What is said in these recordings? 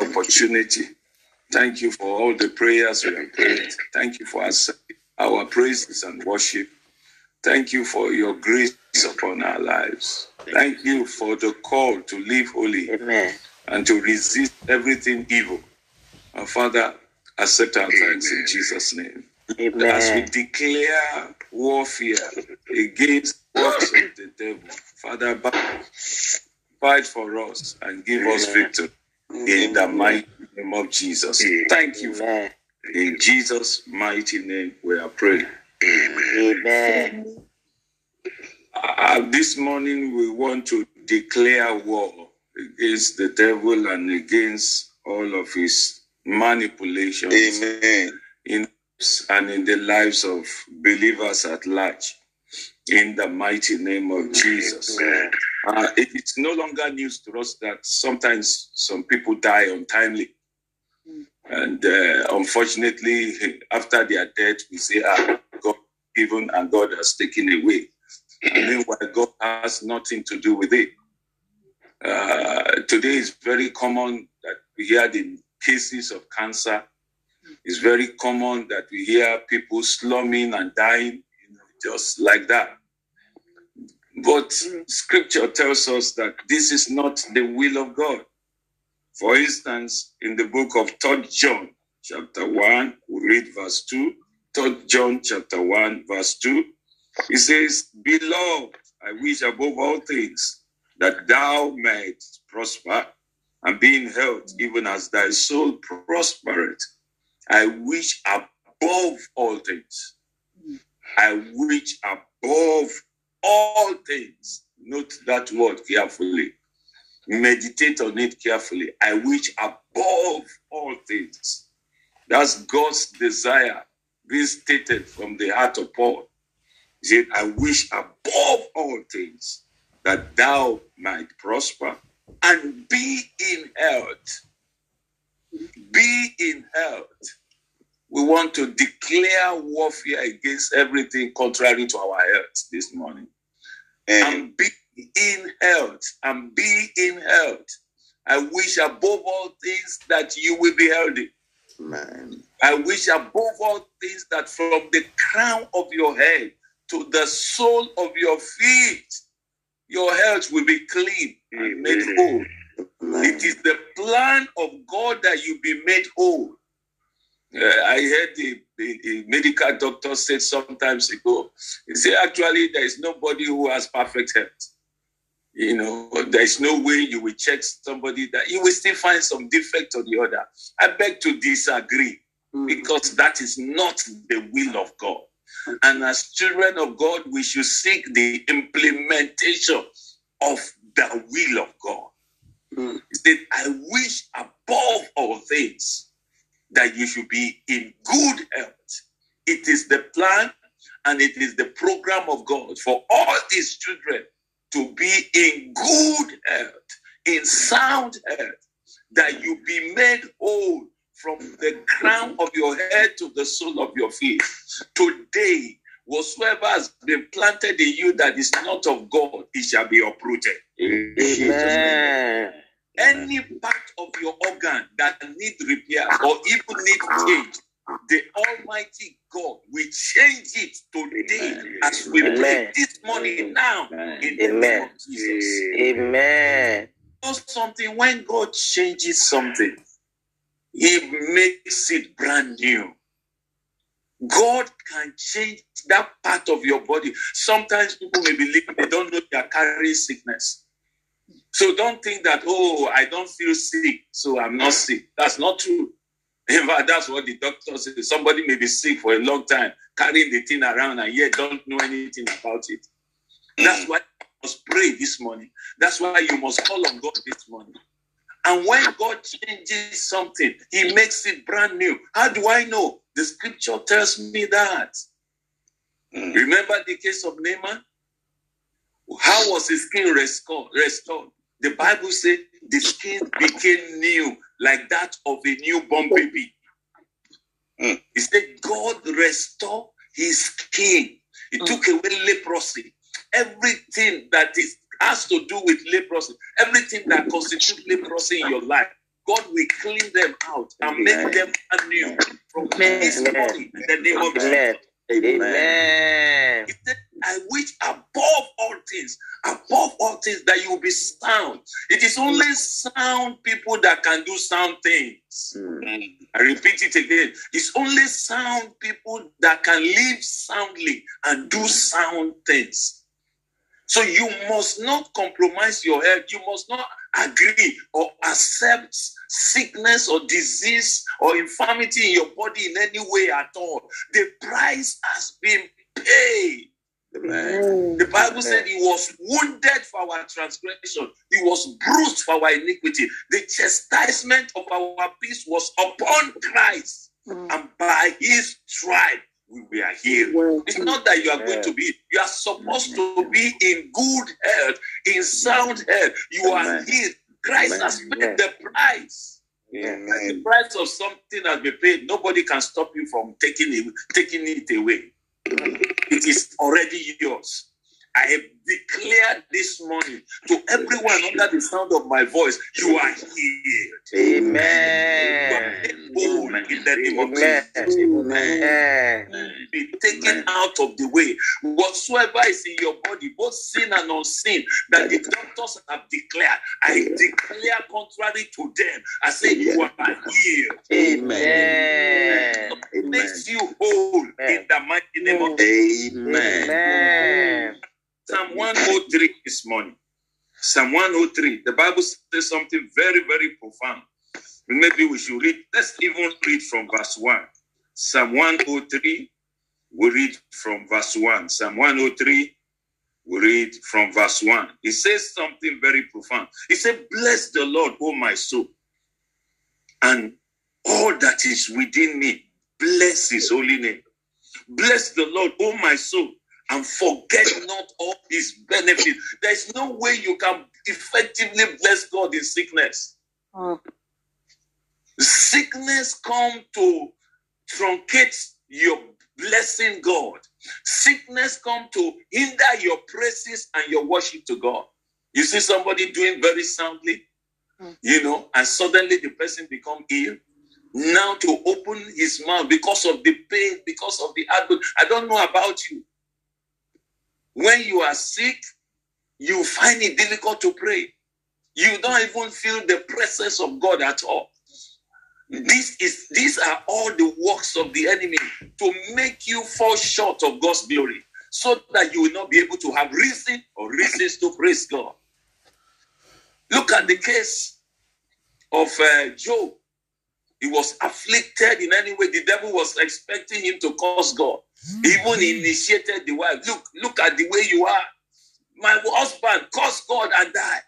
opportunity. Thank you for all the prayers we have prayed. Thank you for accepting our praises and worship. Thank you for your grace upon our lives. Thank you for the call to live holy Amen. and to resist everything evil. Our Father, accept our thanks in Jesus' name. As we declare warfare against works of the devil, Father, fight for us and give us victory in the mighty name of Jesus. Thank you. Amen. In Jesus' mighty name, we are praying. Amen. Uh, this morning, we want to declare war against the devil and against all of his manipulations Amen. in and in the lives of believers at large. In the mighty name of Jesus. Amen. Uh, it is no longer news to us that sometimes some people die untimely. And uh, unfortunately, after their death, we say, ah, God given and God has taken away. And meanwhile, God has nothing to do with it. Uh, today is very common that we hear the cases of cancer. It's very common that we hear people slumming and dying, you know, just like that. But scripture tells us that this is not the will of God. For instance, in the book of 3 John, chapter 1, we read verse 2. 3 John, chapter 1, verse 2. He says, Beloved, I wish above all things that thou might prosper and be in health, even as thy soul prospereth. I wish above all things. I wish above all things. Note that word carefully. Meditate on it carefully. I wish above all things. That's God's desire, being stated from the heart of Paul. He said, I wish above all things that thou might prosper and be in health. Be in health. We want to declare warfare against everything contrary to our health this morning. And be in health. And be in health. I wish above all things that you will be healthy. Man. I wish above all things that from the crown of your head to the sole of your feet, your health will be clean and made whole. It is the plan of God that you be made whole. Uh, I heard the, the, the medical doctor said sometimes ago, he said, actually, there is nobody who has perfect health. You know, there is no way you will check somebody that you will still find some defect or the other. I beg to disagree because that is not the will of God. And as children of God, we should seek the implementation of the will of God. He said, I wish above all things that you should be in good health. It is the plan and it is the program of God for all his children to be in good health, in sound health, that you be made whole from the crown of your head to the sole of your feet. Today, whatsoever has been planted in you that is not of God, it shall be uprooted. Amen. Any part of your organ that need repair or even need change, the Almighty God will change it today as we pray this morning now in the name Amen. of Jesus. Amen. know something when God changes something, He makes it brand new. God can change that part of your body. Sometimes people may believe they don't know they are carrying sickness. So don't think that, oh, I don't feel sick, so I'm not sick. That's not true. In fact, that's what the doctor says. Somebody may be sick for a long time, carrying the thing around, and yet don't know anything about it. That's why you must pray this morning. That's why you must call on God this morning. And when God changes something, He makes it brand new. How do I know? The scripture tells me that. Hmm. Remember the case of Naaman? How was his skin restored? Restored? The Bible said the skin became new, like that of a newborn baby. Mm. He said, God restored his skin. He took away leprosy. Everything that is has to do with leprosy, everything that constitutes leprosy in your life, God will clean them out and Amen. make them anew from Amen. this morning in the name of Jesus. Amen. Amen. Amen. He said, I wish above all things, above all things, that you will be sound. It is only sound people that can do sound things. Mm. I repeat it again. It's only sound people that can live soundly and do sound things. So you must not compromise your health. You must not agree or accept sickness or disease or infirmity in your body in any way at all. The price has been paid. Amen. The Bible said he was wounded for our transgression, he was bruised for our iniquity. The chastisement of our peace was upon Christ, and by his stripe we were healed. It's not that you are going to be, you are supposed to be in good health, in sound health. You are healed. Christ Amen. has paid the price. The price of something has been paid. Nobody can stop you from taking it, taking it away. It is already yours. I have declared this morning to everyone under the sound of my voice, you are healed. You are Amen. made whole in the name of Jesus. Amen. Be taken out of the way. Whatsoever is in your body, both sin and unseen, that the doctors have declared, I declare contrary to them. I say you are healed. Amen. Amen. Makes you whole in the mighty name of Amen. Amen. Psalm 103 this morning. Psalm 103. The Bible says something very, very profound. Maybe we should read. Let's even read from verse 1. Psalm 103. We read from verse 1. Psalm 103. We read from verse 1. It says something very profound. It said, Bless the Lord, O my soul, and all that is within me. Bless his holy name. Bless the Lord, O my soul, and forget not all his benefits. There's no way you can effectively bless God in sickness. Hmm. Sickness come to truncate your blessing God. Sickness come to hinder your praises and your worship to God. You see somebody doing very soundly, hmm. you know, and suddenly the person become ill. Now to open his mouth because of the pain, because of the outbreak. I don't know about you. When you are sick, you find it difficult to pray. You don't even feel the presence of God at all. This is these are all the works of the enemy to make you fall short of God's glory, so that you will not be able to have reason or reasons to praise God. Look at the case of uh, Job. He was afflicted in any way. The devil was expecting him to curse God. Mm. He even initiated the wife. Look, look at the way you are. My husband, curse God and die.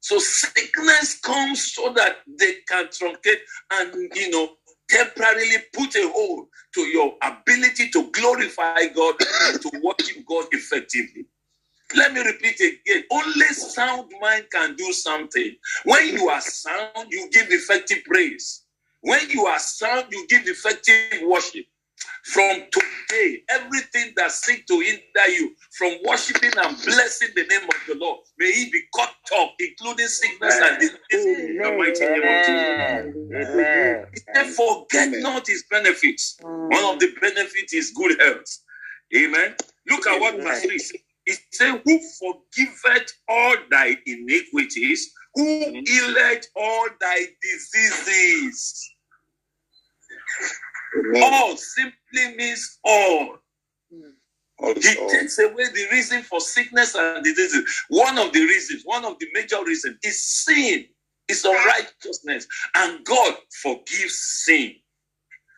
So sickness comes so that they can truncate and you know temporarily put a hold to your ability to glorify God and to worship God effectively. Let me repeat again. Only sound mind can do something. When you are sound, you give effective praise. When you are sound, you give effective worship. From today, everything that seek to hinder you from worshiping and blessing the name of the Lord, may he be cut off, including sickness and disease in the mighty name of Jesus. Amen. Amen. He said, Forget not his benefits. Mm. One of the benefits is good health. Amen. Look at what verse 3 says. It said, Who forgiveth all thy iniquities, who healeth all thy diseases. All simply means all. He Also, takes away the reason for sickness and diseases. One of the reasons, one of the major reasons is sin, is unrighteousness, and God forgives sin.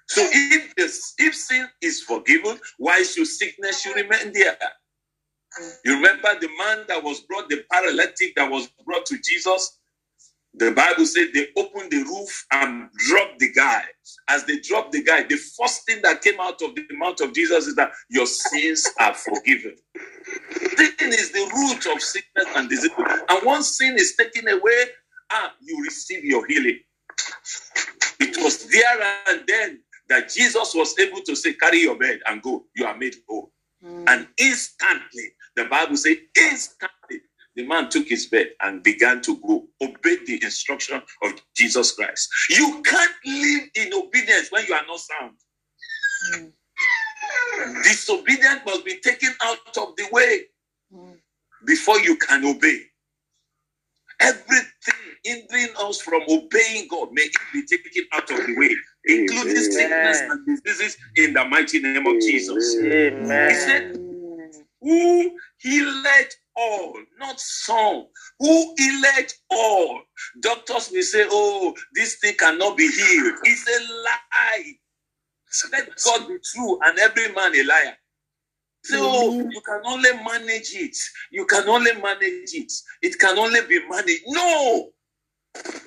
So if this, if sin is forgiven, why should sickness should remain there? You remember the man that was brought, the paralytic that was brought to Jesus? The Bible said they opened the roof and dropped the guy. As they dropped the guy, the first thing that came out of the mouth of Jesus is that your sins are forgiven. Sin is the root of sickness and disease. And once sin is taken away, ah, you receive your healing. It was there and then that Jesus was able to say, Carry your bed and go. You are made whole. And instantly, the Bible says, instantly, the man took his bed and began to go, obeyed the instruction of Jesus Christ. You can't live in obedience when you are not sound. Mm. Disobedience must be taken out of the way Mm. before you can obey. Everything hindering us from obeying God may it be taken out of the way, including Amen. sickness and diseases in the mighty name of Jesus. He Amen. said, Who healed all, not some. Who healed all? Doctors will say, Oh, this thing cannot be healed. It's a lie. Let God be true and every man a liar. So you can only manage it. You can only manage it. It can only be managed. No!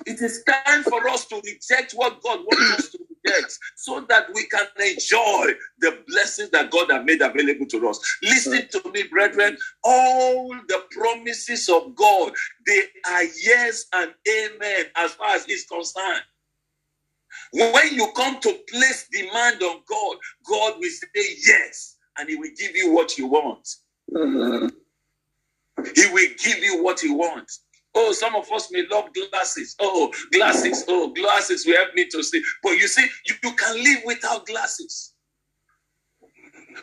It is time for us to reject what God wants us to reject so that we can enjoy the blessings that God has made available to us. Listen to me, brethren. All the promises of God, they are yes and amen as far as is concerned. When you come to place demand on God, God will say yes and He will give you what you want. Mhm. He will give you what He wants. Oh, some of us may love glasses. Oh, glasses. Oh, glasses will help me to see. But you see, you, you can live without glasses.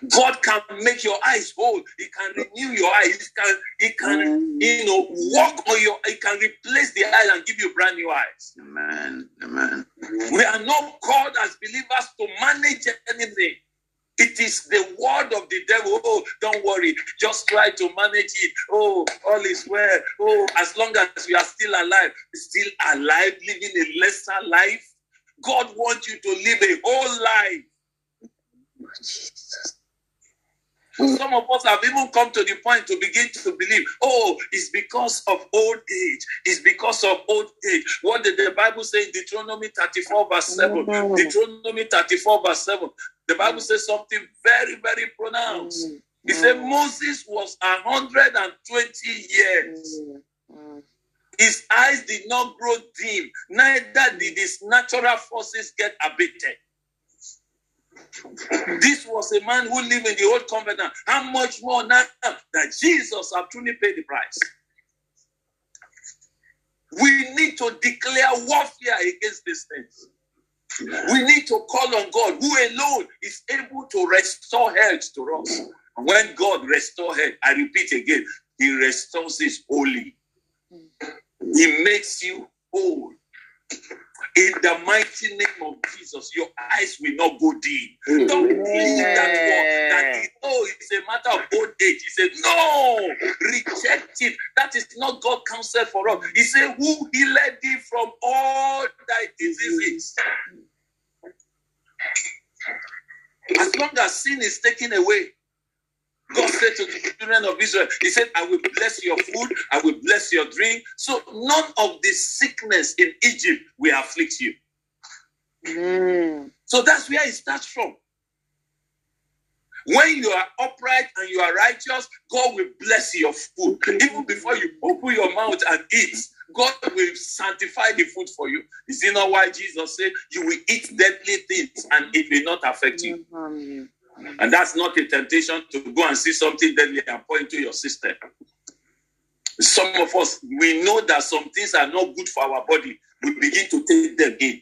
God can make your eyes whole. He can renew your eyes. He can, he can, you know, walk on your. He can replace the eyes and give you brand new eyes. Amen. Amen. We are not called as believers to manage anything. It is the word of the devil. Oh, don't worry. Just try to manage it. Oh, all is well. Oh, as long as we are still alive, still alive, living a lesser life. God wants you to live a whole life. Some of us have even come to the point to begin to believe, oh, it's because of old age. It's because of old age. What did the Bible say in Deuteronomy 34, verse 7? Mhm. Deuteronomy 34, verse 7. The Bible mm. says something very, very pronounced. Mm. He said mm. Moses was 120 years. Mm. His eyes did not grow dim, neither did his natural forces get abated. This was a man who lived in the old covenant. How much more now that Jesus have truly paid the price? We need to declare warfare against these things. We need to call on God, who alone is able to restore health to us. When God restores health, I repeat again, He restores His wholly. He makes you whole. In the mighty name of Jesus, your eyes will not go dim. Hmm. Don't believe that word. That is, oh, it's a matter of old age. He said, No, reject it. That is not God counsel for us. He said, Who healed thee from all thy diseases? As long as sin is taken away, God said to the children of Israel, He said, I will bless your food, I will bless your drink. So none of the sickness in Egypt will afflict you. Mm. So that's where it starts from. When you are upright and you are righteous, God will bless your food. Even before you open your mouth and eat, God will sanctify the food for you. Is it not why Jesus said, You will eat deadly things and it will not affect you? Mm. And that's not a temptation to go and see something deadly and pour into your system. Some of us, we know that some things are not good for our body. We begin to take them in.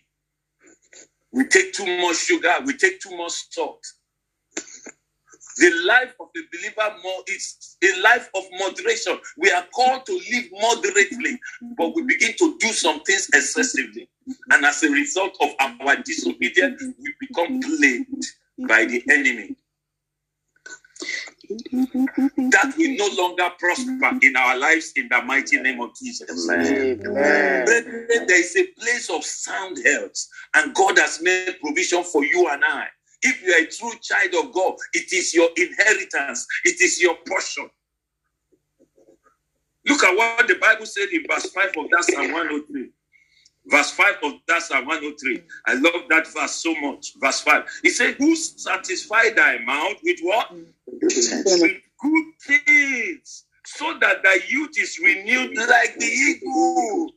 We take too much sugar, we take too much salt. The life of a believer more is a life of moderation. We are called to live moderately, but we begin to do some things excessively. And as a result of our disobedience, we become plagued by the enemy. That will no longer prosper in our lives in the mighty name of Jesus. Amen. Brethren, there is a place of sound health, and God has made provision for you and I. If you are a true child of God, it is your inheritance, it is your portion. Look at what the Bible said in verse 5 of that Psalm 103. Verse 5 of that Psalm 103. I love that verse so much. Verse 5. He said, Who satisfied thy mouth with what? With good things, so that thy youth is renewed like the eagle.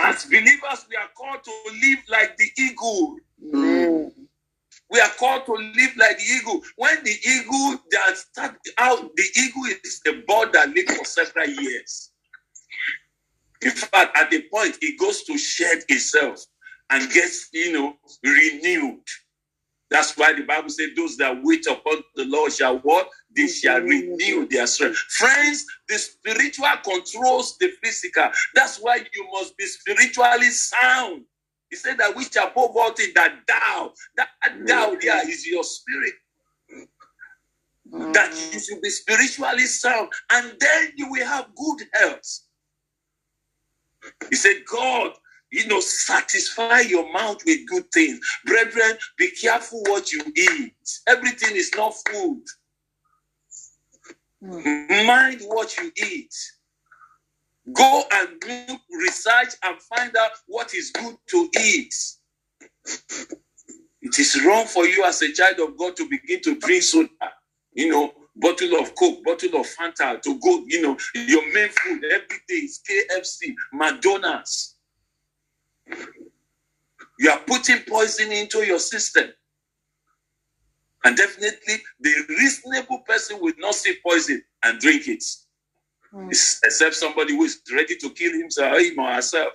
As believers, we are called to live like the eagle. Mm. We are called to live like the eagle. When the eagle that start out, the eagle is a bird that lives for several years. In fact, at the point it goes to shed itself and gets, you know, renewed. That's why the Bible said, "Those that wait upon the Lord shall what? They shall renew their strength." Friends, the spiritual controls the physical. That's why you must be spiritually sound. He said that which above all things that thou, that thou there is your spirit. That you mm. should be spiritually sound, and then you will have good health. He said, God, you know, satisfy your mouth with good things. Brethren, be careful what you eat. Everything is not food. Hmm. Mind what you eat. Go and do research and find out what is good to eat. It is wrong for you as a child of God to begin to drink soda, you know, bottle of Coke, bottle of Fanta, to go, you know, your main food every day is KFC, McDonald's. You are putting poison into your system. And definitely, the reasonable person will not see poison and drink it, hmm. except somebody who is ready to kill himself him or herself.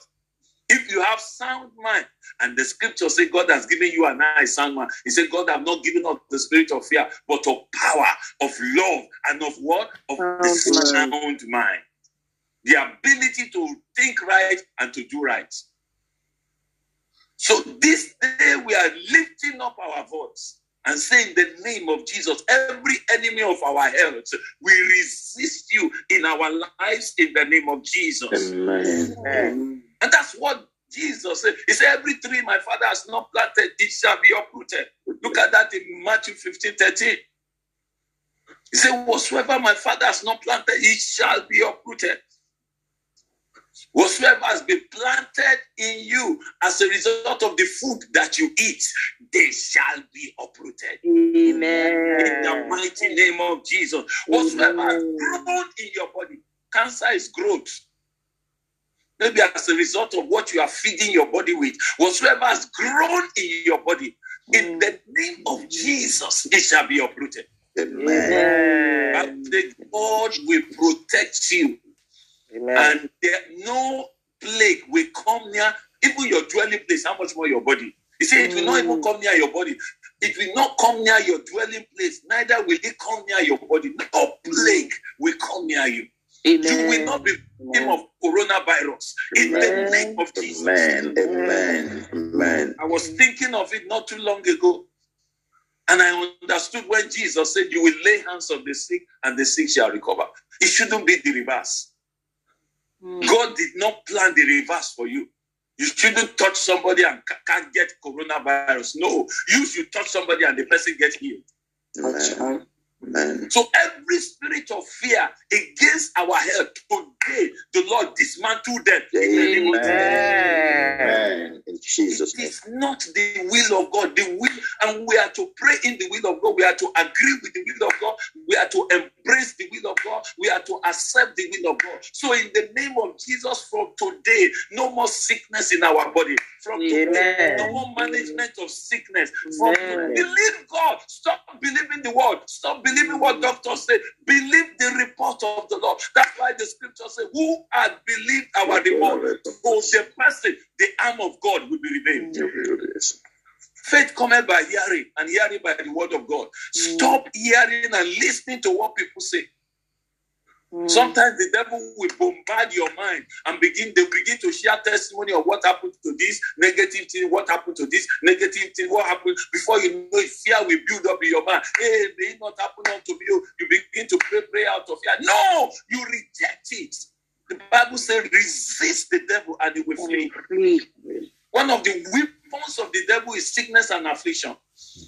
If you have sound mind, and the scripture say God has given you an eye sound mind. He said God have not given us the spirit of fear, but of power, of love, and of what? Of the Sound sound mind. The ability to think right and to do right. So this day we are lifting up our voice and saying the name of Jesus, every enemy of our health, we resist you in our lives in the name of Jesus. Amen. Amen. And that's what Jesus said. He said, Every tree my father has not planted, it shall be uprooted. Look at that in Matthew 15 13. He said, Whatsoever my father has not planted, it shall be uprooted. Whatsoever has been planted in you as a result of the food that you eat, they shall be uprooted. Amen. In the mighty name of Jesus. Whatsoever has grown in your body, cancer is growth. Maybe as a result of what you are feeding your body with, whatsoever has grown in your body, in mm. the name of Jesus, it shall be uprooted. Amen. And the God will protect you, Amen. and there no plague will come near even your dwelling place. How much more your body? He said it will not even mm. come near your body. It will not come near your dwelling place. Neither will it come near your body. No plague will come near you. You will not be victim of coronavirus in the name of Jesus. Amen. Amen. Amen. I was thinking of it not too long ago. And I understood when Jesus said, You will lay hands on the sick and the sick shall recover. It shouldn't be the reverse. Hmm. God did not plan the reverse for you. You shouldn't touch somebody and ca- can't get coronavirus. No, you should touch somebody and the person gets healed. Amen. Amen. So every spirit of fear against our health today, the Lord dismantle them. in the name of Jesus. Amen. Amen. In Jesus' It name. is not the will of God. The will, and we are to pray in the will of God. We are to agree with the will of God. We are to embrace the will of God. We are to accept the will of God. So, in the name of Jesus, from today, no more sickness in our body. From today, Amen. no more management of sickness. From Amen. believe God. Stop believing the word. Stop believing what doctors say. Believe the report of the Lord. That's why the scripture says, "Who had believed our report?" For the person, the arm of God will be revealed. Faith cometh by hearing, and hearing by the word of God. Stop hearing and listening to what people say. Mm. Sometimes the devil will bombard your mind and begin they begin to share testimony of what happened to this negative thing, what happened to this negative thing, what happened before you know it, fear will build up in your mind. Hey, may it not happen unto you. Oh, you begin to pray, pray out of fear. No, you reject it. The Bible says, resist the devil and he will flee. One of the weapons of the devil is sickness and affliction.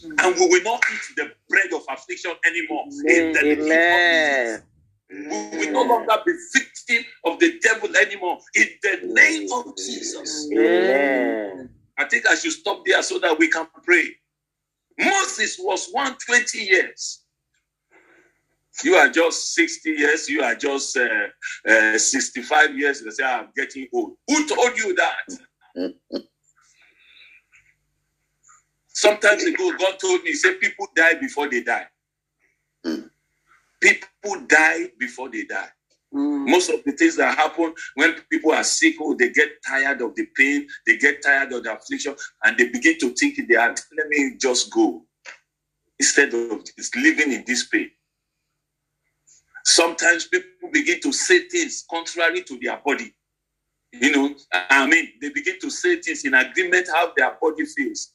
Mm. And we will not eat the bread of affliction anymore. In the name of Amen. We will no longer be victim of the devil anymore. In the name of Jesus. Amen. I think I should stop there so that we can pray. Moses was 120 years. You are just 60 years. You are just uh, uh, 65 years. They say, I'm getting old. Who told you that? Sometimes ago, God told me, He said, people die before they die. People die before they die. Mm. Most of the things that happen when people are sick, oh, they get tired of the pain, they get tired of the affliction, and they begin to think in their heart, let me just go instead of just living in this pain. Sometimes people begin to say things contrary to their body. You know, I mean, they begin to say things in agreement how their body feels.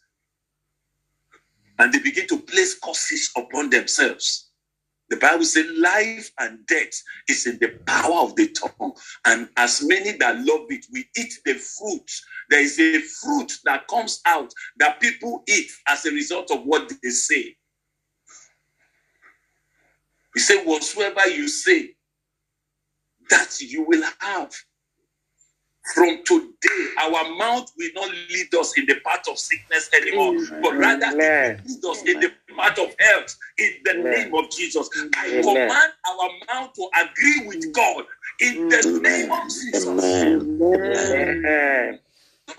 And they begin to place curses upon themselves. The Bible says life and death is in the power of the tongue. And as many that love it, we eat the fruit. There is a fruit that comes out that people eat as a result of what they say. He said, Whatsoever you say, that you will have. From today, our mouth will not lead us in the path of sickness anymore, but rather Amen. lead us in the path of health in the Amen. name of Jesus. I command our mouth to agree with mm. God in the mm. name of Jesus.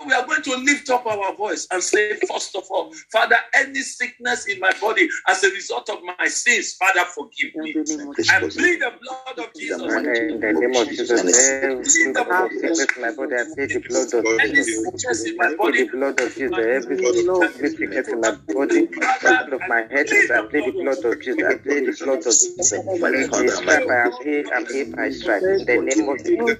Amen. Amen. So we are going to lift up our voice and say, first of all, Father, any sickness in my body as a result of my sins, Father, forgive me. In the name of I plead the blood of Jesus. Father, in the name of Jesus, every sickness in my body, I plead the blood of Any Jesus. sickness in I my plead body, the blood of Jesus. Every every sickness in my body, the blood of my head, I plead the blood of Jesus. I plead the blood of Jesus. The stripe I am healed, I'm healed by stripe. In the name of Jesus.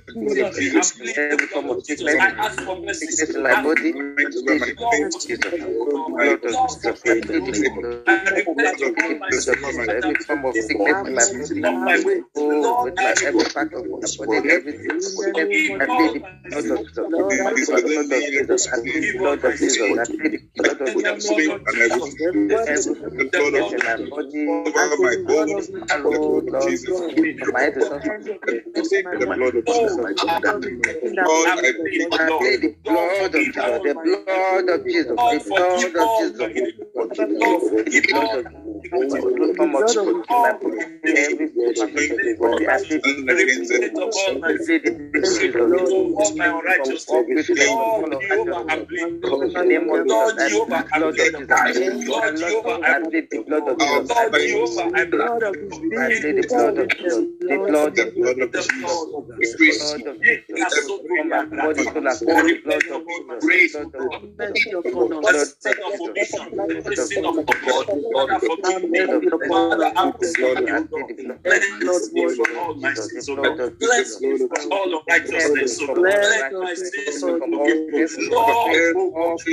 Every form of sickness, I ask for mercy. sickness in my body, I plead the blood of Jesus. The blood of Jesus. I plead the blood. Of all my Blood of sins. Jesus. Every form of sickness in my body, oh, with my every part of my body, everything. I plead the blood of Jesus. I plead blood of Jesus. I plead the blood of Jesus. I plead the blood of Jesus. Every sickness in my body, oh Lord, my head to soul, the blood of Jesus. The blood of Jesus. The blood of Jesus. The blood of every form of sickness my body, every form of sickness in my body, I plead the blood blood of Jesus, the blood of Jesus, the blood of Jesus, the blood of Jesus. The blood of Jesus. The blood. Of The blood of Jesus. From my body, soul, and spirit, the blood. Of Jesus. The blood of Jesus. Blessing of omission, blessing of God, Father, forgive me. Father, have mercy on me, O me from all my sins, O God. Me from all unrighteousness, O God. Cleanse my sins, O Lord,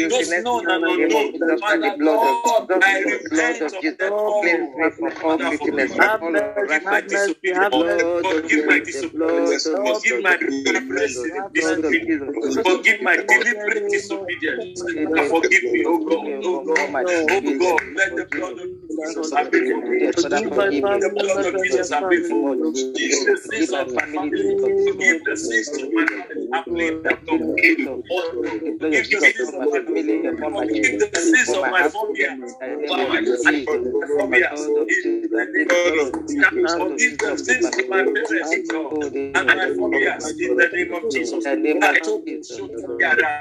those known and unknown, Father, Lord, I repent of them all. Cleanse me from all Father, filthiness, forgive me. from all Forgive my disobedience. Forgive my Jesus. The blood disobedience. Forgive my deliberate disobedience. Forgive my deliberate disobedience. Forgive me, oh God, oh God, oh God. Let the blood of Jesus for me. The blood of Jesus have been for me. Forgive the sins of my family. The sins of my family. I plead the blood. Forgive the sins of my family. The sins of my phobia. My phobia. In the name of Jesus. Forgive the sins of my parents, God. And my. In the name of Jesus. In the name I of told Jesus. you,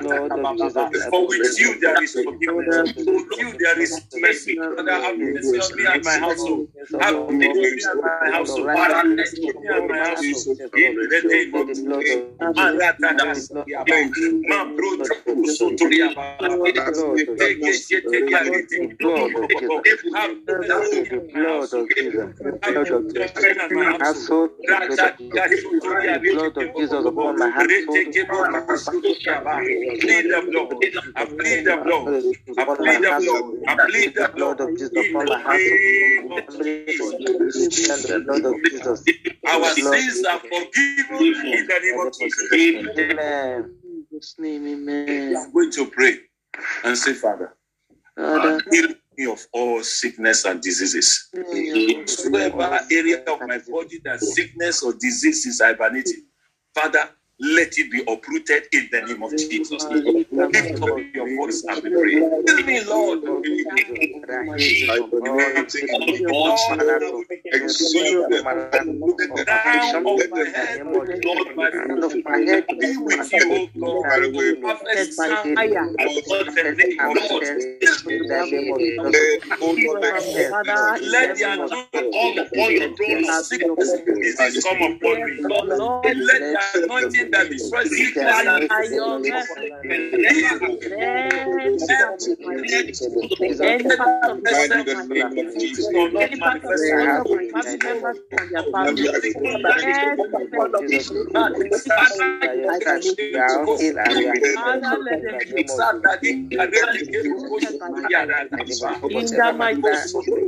Lord of Jesus. For with you there is forgiveness. With you there is mercy. Father, have mercy me and my household. Have mercy on my household. Father, let me and my household. In the name of Jesus. Man, bro, to be Blood of Jesus. Blood of Jesus. Household. Blood of Jesus upon my household. Plead the blood. I plead the blood. I plead the blood. I plead the blood. Of Jesus In upon my the name household. of Jesus. And the blood of Jesus. Our sins are forgiven in the name of Jesus. Amen. Name, We're going to pray and say, Father, Father, heal me of all sickness and diseases. Whatever area of my body that sickness or disease is hibernating, Father, let it be uprooted in the name of Jesus. Lift up your voice and pray. Tell me, Lord, Exalt them. my head, Lord, be with you, of the Lord. Let the anointing come upon me. Let the anointing Independentemente, In the mighty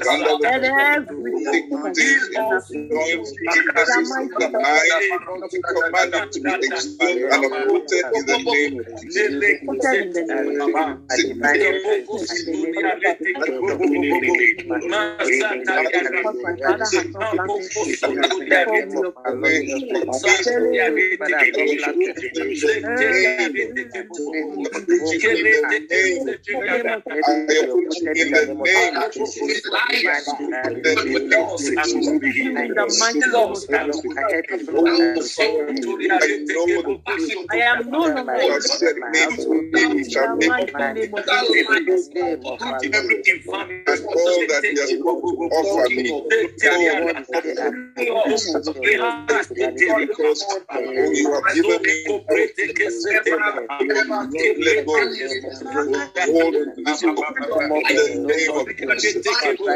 destroys sickness and In the name of Jesus. I am no longer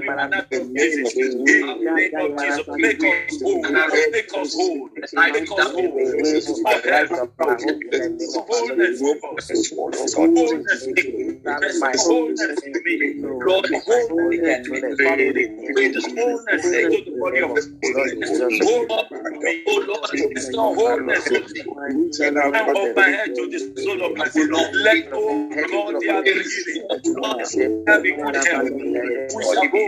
manner of disease. In the name of Jesus, make us whole. Make us whole. Make us whole. Of health. Wholeness of us. Wholeness in me. Wholeness in me. Lord, wholeness in me. Wholeness into the body of the Oh Lord, restore wholeness in me. Crown of my head to the sole of my feet. Let go, God, there be healing. There be good health. We shall go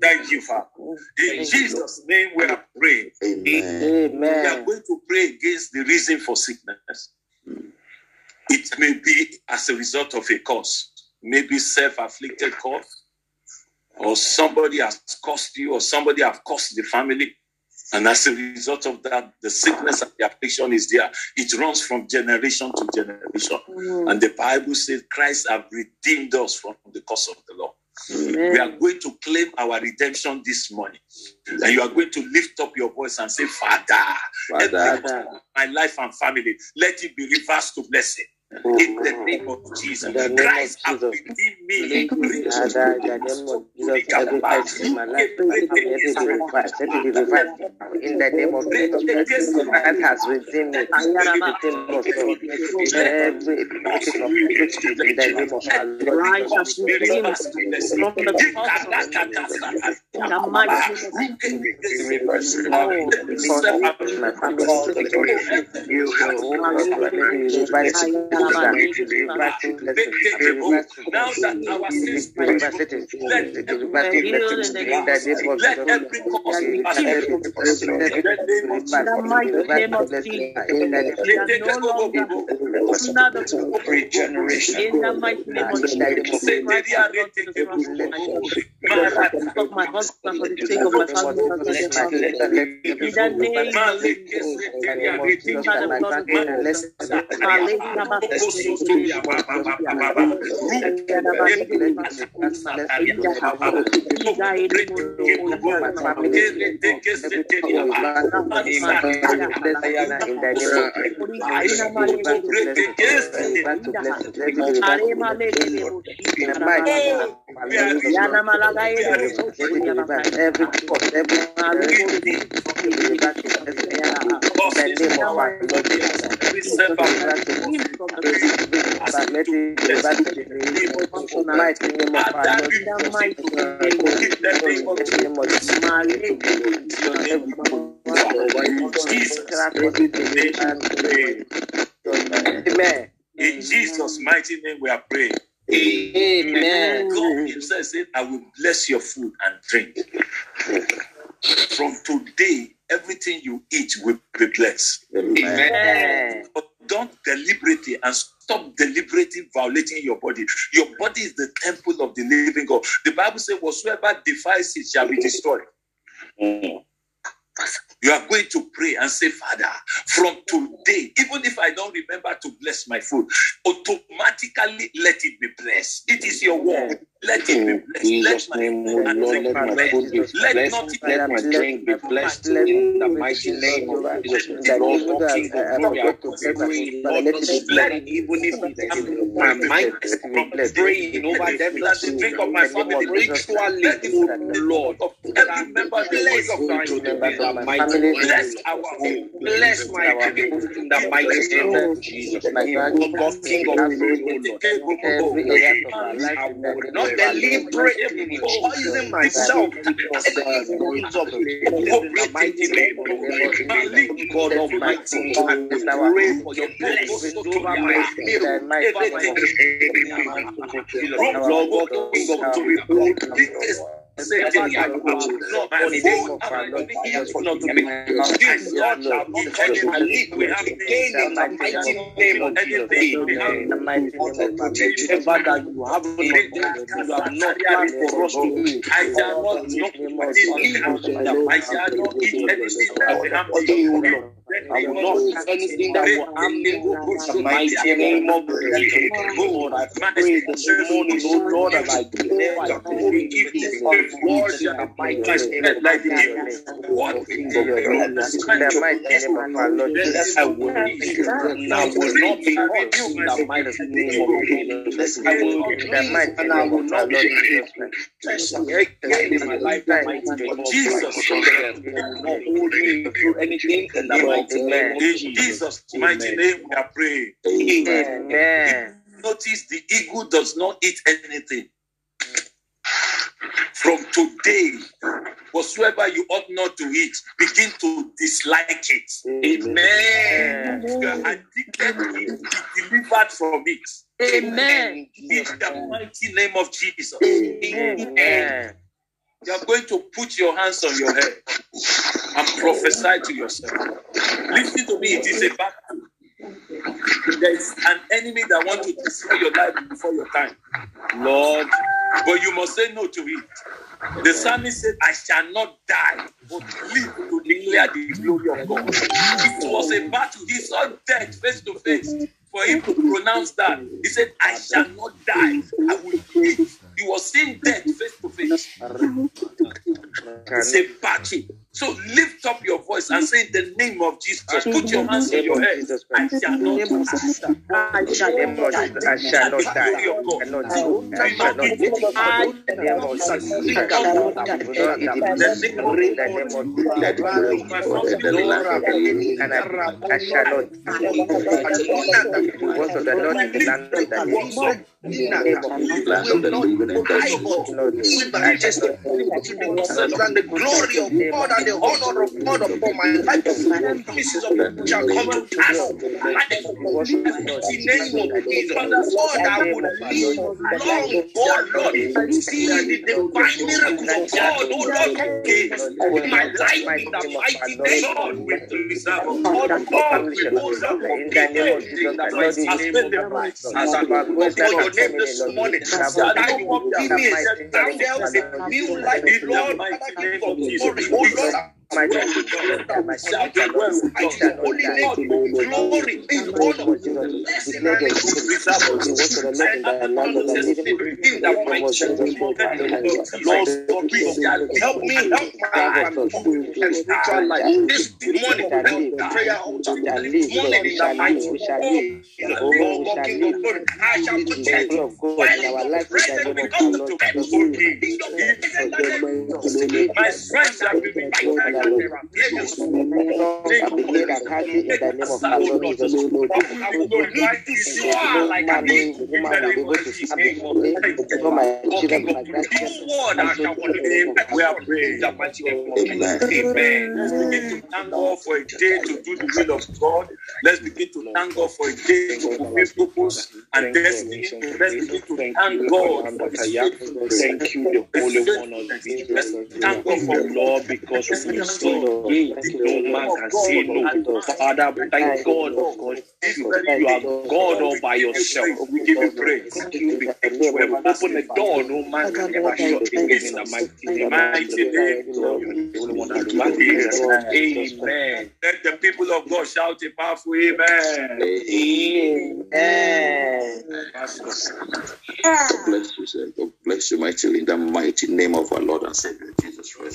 Thank you, Father. In Jesus' name we are praying. We are going to pray against the reason for sickness. It may be as a result of a cause, maybe self-afflicted cause, or somebody has caused you, or somebody has caused the family. And as a result of that, the sickness and the affliction is there. It runs from generation to generation. And the Bible says Christ have redeemed us from the curse of the law. We are going to claim our redemption this morning. And you are going to lift up your voice and say, Father, Father. my life and family, let it be reversed to blessing. In the name of Jesus. In the name of Christ has Jesus. redeemed me. Father, in the name of Jesus, every fight in my life, let it be revived. Let it be revived. In the name of Jesus, Christ has redeemed me. Redeemed us, Lord. Every iniquity of iniquity in the name of our Lord Right Jesus. as redeemed from the cause of in the mighty name of Jesus. Oh, because my family is because you will Lord, let it be revived. Revived in blessing. Revived in Now that our sins Be revived in blessing. Revived in blessing. In the name of let every cause be Let it be revived. Be. In the mighty Revived name in of blessing. Jesus. In the name We are no longer the regeneration. in the mighty name of In name Jesus. of Christ has gone to the cross for my son. For the sake of my husband, for the sake of my family, for the sake of my family. In the name of Jesus. Every. Every cause, every generation, let it be back to blessing. In the name of Lord Jesus Christ. Let it be back to blessing. But let it be back to the mighty name of our Lord Jesus Christ. In the name of Jesus. Amen. In Jesus' mighty name, we are praying. Amen. God Himself said, I will bless your food and drink. From today, everything you eat will be blessed. Amen. But don't deliberately and stop deliberately violating your body. Your body is the temple of the living God. The Bible says, Whatsoever defies it shall be destroyed. You are going to pray and say, Father, from today, even if I don't remember to bless my food, automatically let it be blessed. It is your word. Let it be blessed. Jesus' let my name, oh Lord, let be my blessed. food be Let blessed. Let my drink be blessed in the mighty name of Jesus. Lord, King of glory, I pray, Lord, let it be blessed, even if my mind from praying over them, Let the drink of my family be blessed. Let the oh Lord, every member of the bless of our Christ children be in the mighty name Bless of our home. Bless my people in the mighty name of Jesus. my Oh God, King of glory, oh Lord. every area of our life I in the will name not of our Lord deliberately poison myself of the wounds of in the mighty name of Jesus. God Almighty, I pray for your blessings over my meal, In the mighty over my name of Lord God, King of glory, Whatever you have not done in name the of our Lord Jesus not to be this Lord shall not touch my lips. We have gained in the mighty name of Jesus. In the mighty name of Jesus. Whatever that you have not you have not planned for us to do. I shall not In the drink name of in the I shall not eat anything that will harm me. I will not do anything that will harm me. Oh the mighty name of Jesus. Lord, I pray this morning, Lord, as I declare, I pray this Lord, in the mighty name of Like the Jesus. What In the mighty name of our Lord Jesus. I will and I will not be hurt in the mighty name of I will In the mighty and I name will of our not Lord be Jesus Christ. again in my life, the mighty name of Jesus. Not hold me through anything in the mighty name of In Jesus. Jesus' mighty name, we are praying. Amen. Notice the eagle does not eat anything. From today, whatsoever you ought not to eat, begin to dislike it. Amen. You are addicted to it. Be delivered from it. Amen. In the mighty name of Jesus. Amen. You are going to put your hands on your head and prophesy to yourself. Listen to me, it is a battle. There is an enemy that wants to destroy your life before your time. Lord, But you must say no to it. The psalmist said, I shall not die, but live to declare the glory of God. It was a battle. He saw death face to face. For him to pronounce that, he said, I shall not die, I will live. He was seeing death face to face. It's a battle. So lift up your voice and say, In the name of Jesus, put your hands on your head. I shall not die. I shall not die. I shall not die. I shall not die. I shall not die. I name of Jesus, I I shall not die. will not die. In the name of In the name of Jesus, my family, and I, I shall not die. The words of the Lord in the land of the living. In the name of Jesus, Land of the living and the I shall not die. I shall not die. the glory of God the honor of God upon my life. Promises of God shall come to pass. The words the Lord In the name of Jesus, Lord, I will live long, oh Lord, see the divine miracles of God, oh Lord, in my life, in the mighty name of preserve Oh God. We will not. In the name of Jesus, the Lord is Has made the price. as I for your name this morning, that you will give me a new life, Lord, Father, King of glory, oh Lord, My I God, my Shall be well with God. your holy name, glory, in honor, blessing, and Preserve us. in the mighty name of help me, help my and spiritual life. This morning, help the prayer altar. This morning, in the mighty name Lord, walking of glory, I shall protect you. While in your presence, we come bed for me. In your presence, in the My strength shall be renewed. Right now, there are pleasures. in the name Lord Jesus. I will live to soar like an eagle. Woman will be able to stand for me, my children, my grandchildren. No word I shall condemn. We are praying. In mighty name of Jesus. Amen. Let's begin to thank God for a day to do the will of God. Let's begin to thank God for a day to fulfill purpose and destiny. Let's begin to thank God for His faithfulness. Thank you, the Holy One of Israel. Let's thank God for Lord, because we say no man can say no. Father, we thank God because you, you are God all by yourself. We give you praise. Thank you have opened the door no man can ever shut again in the mighty name of Mighty name. Jesus. The Holy One of Israel. Amen. Let the people of God shout a powerful amen. Amen. God bless you, sir. God bless you mightily in the mighty name of our Lord and Savior Jesus Christ.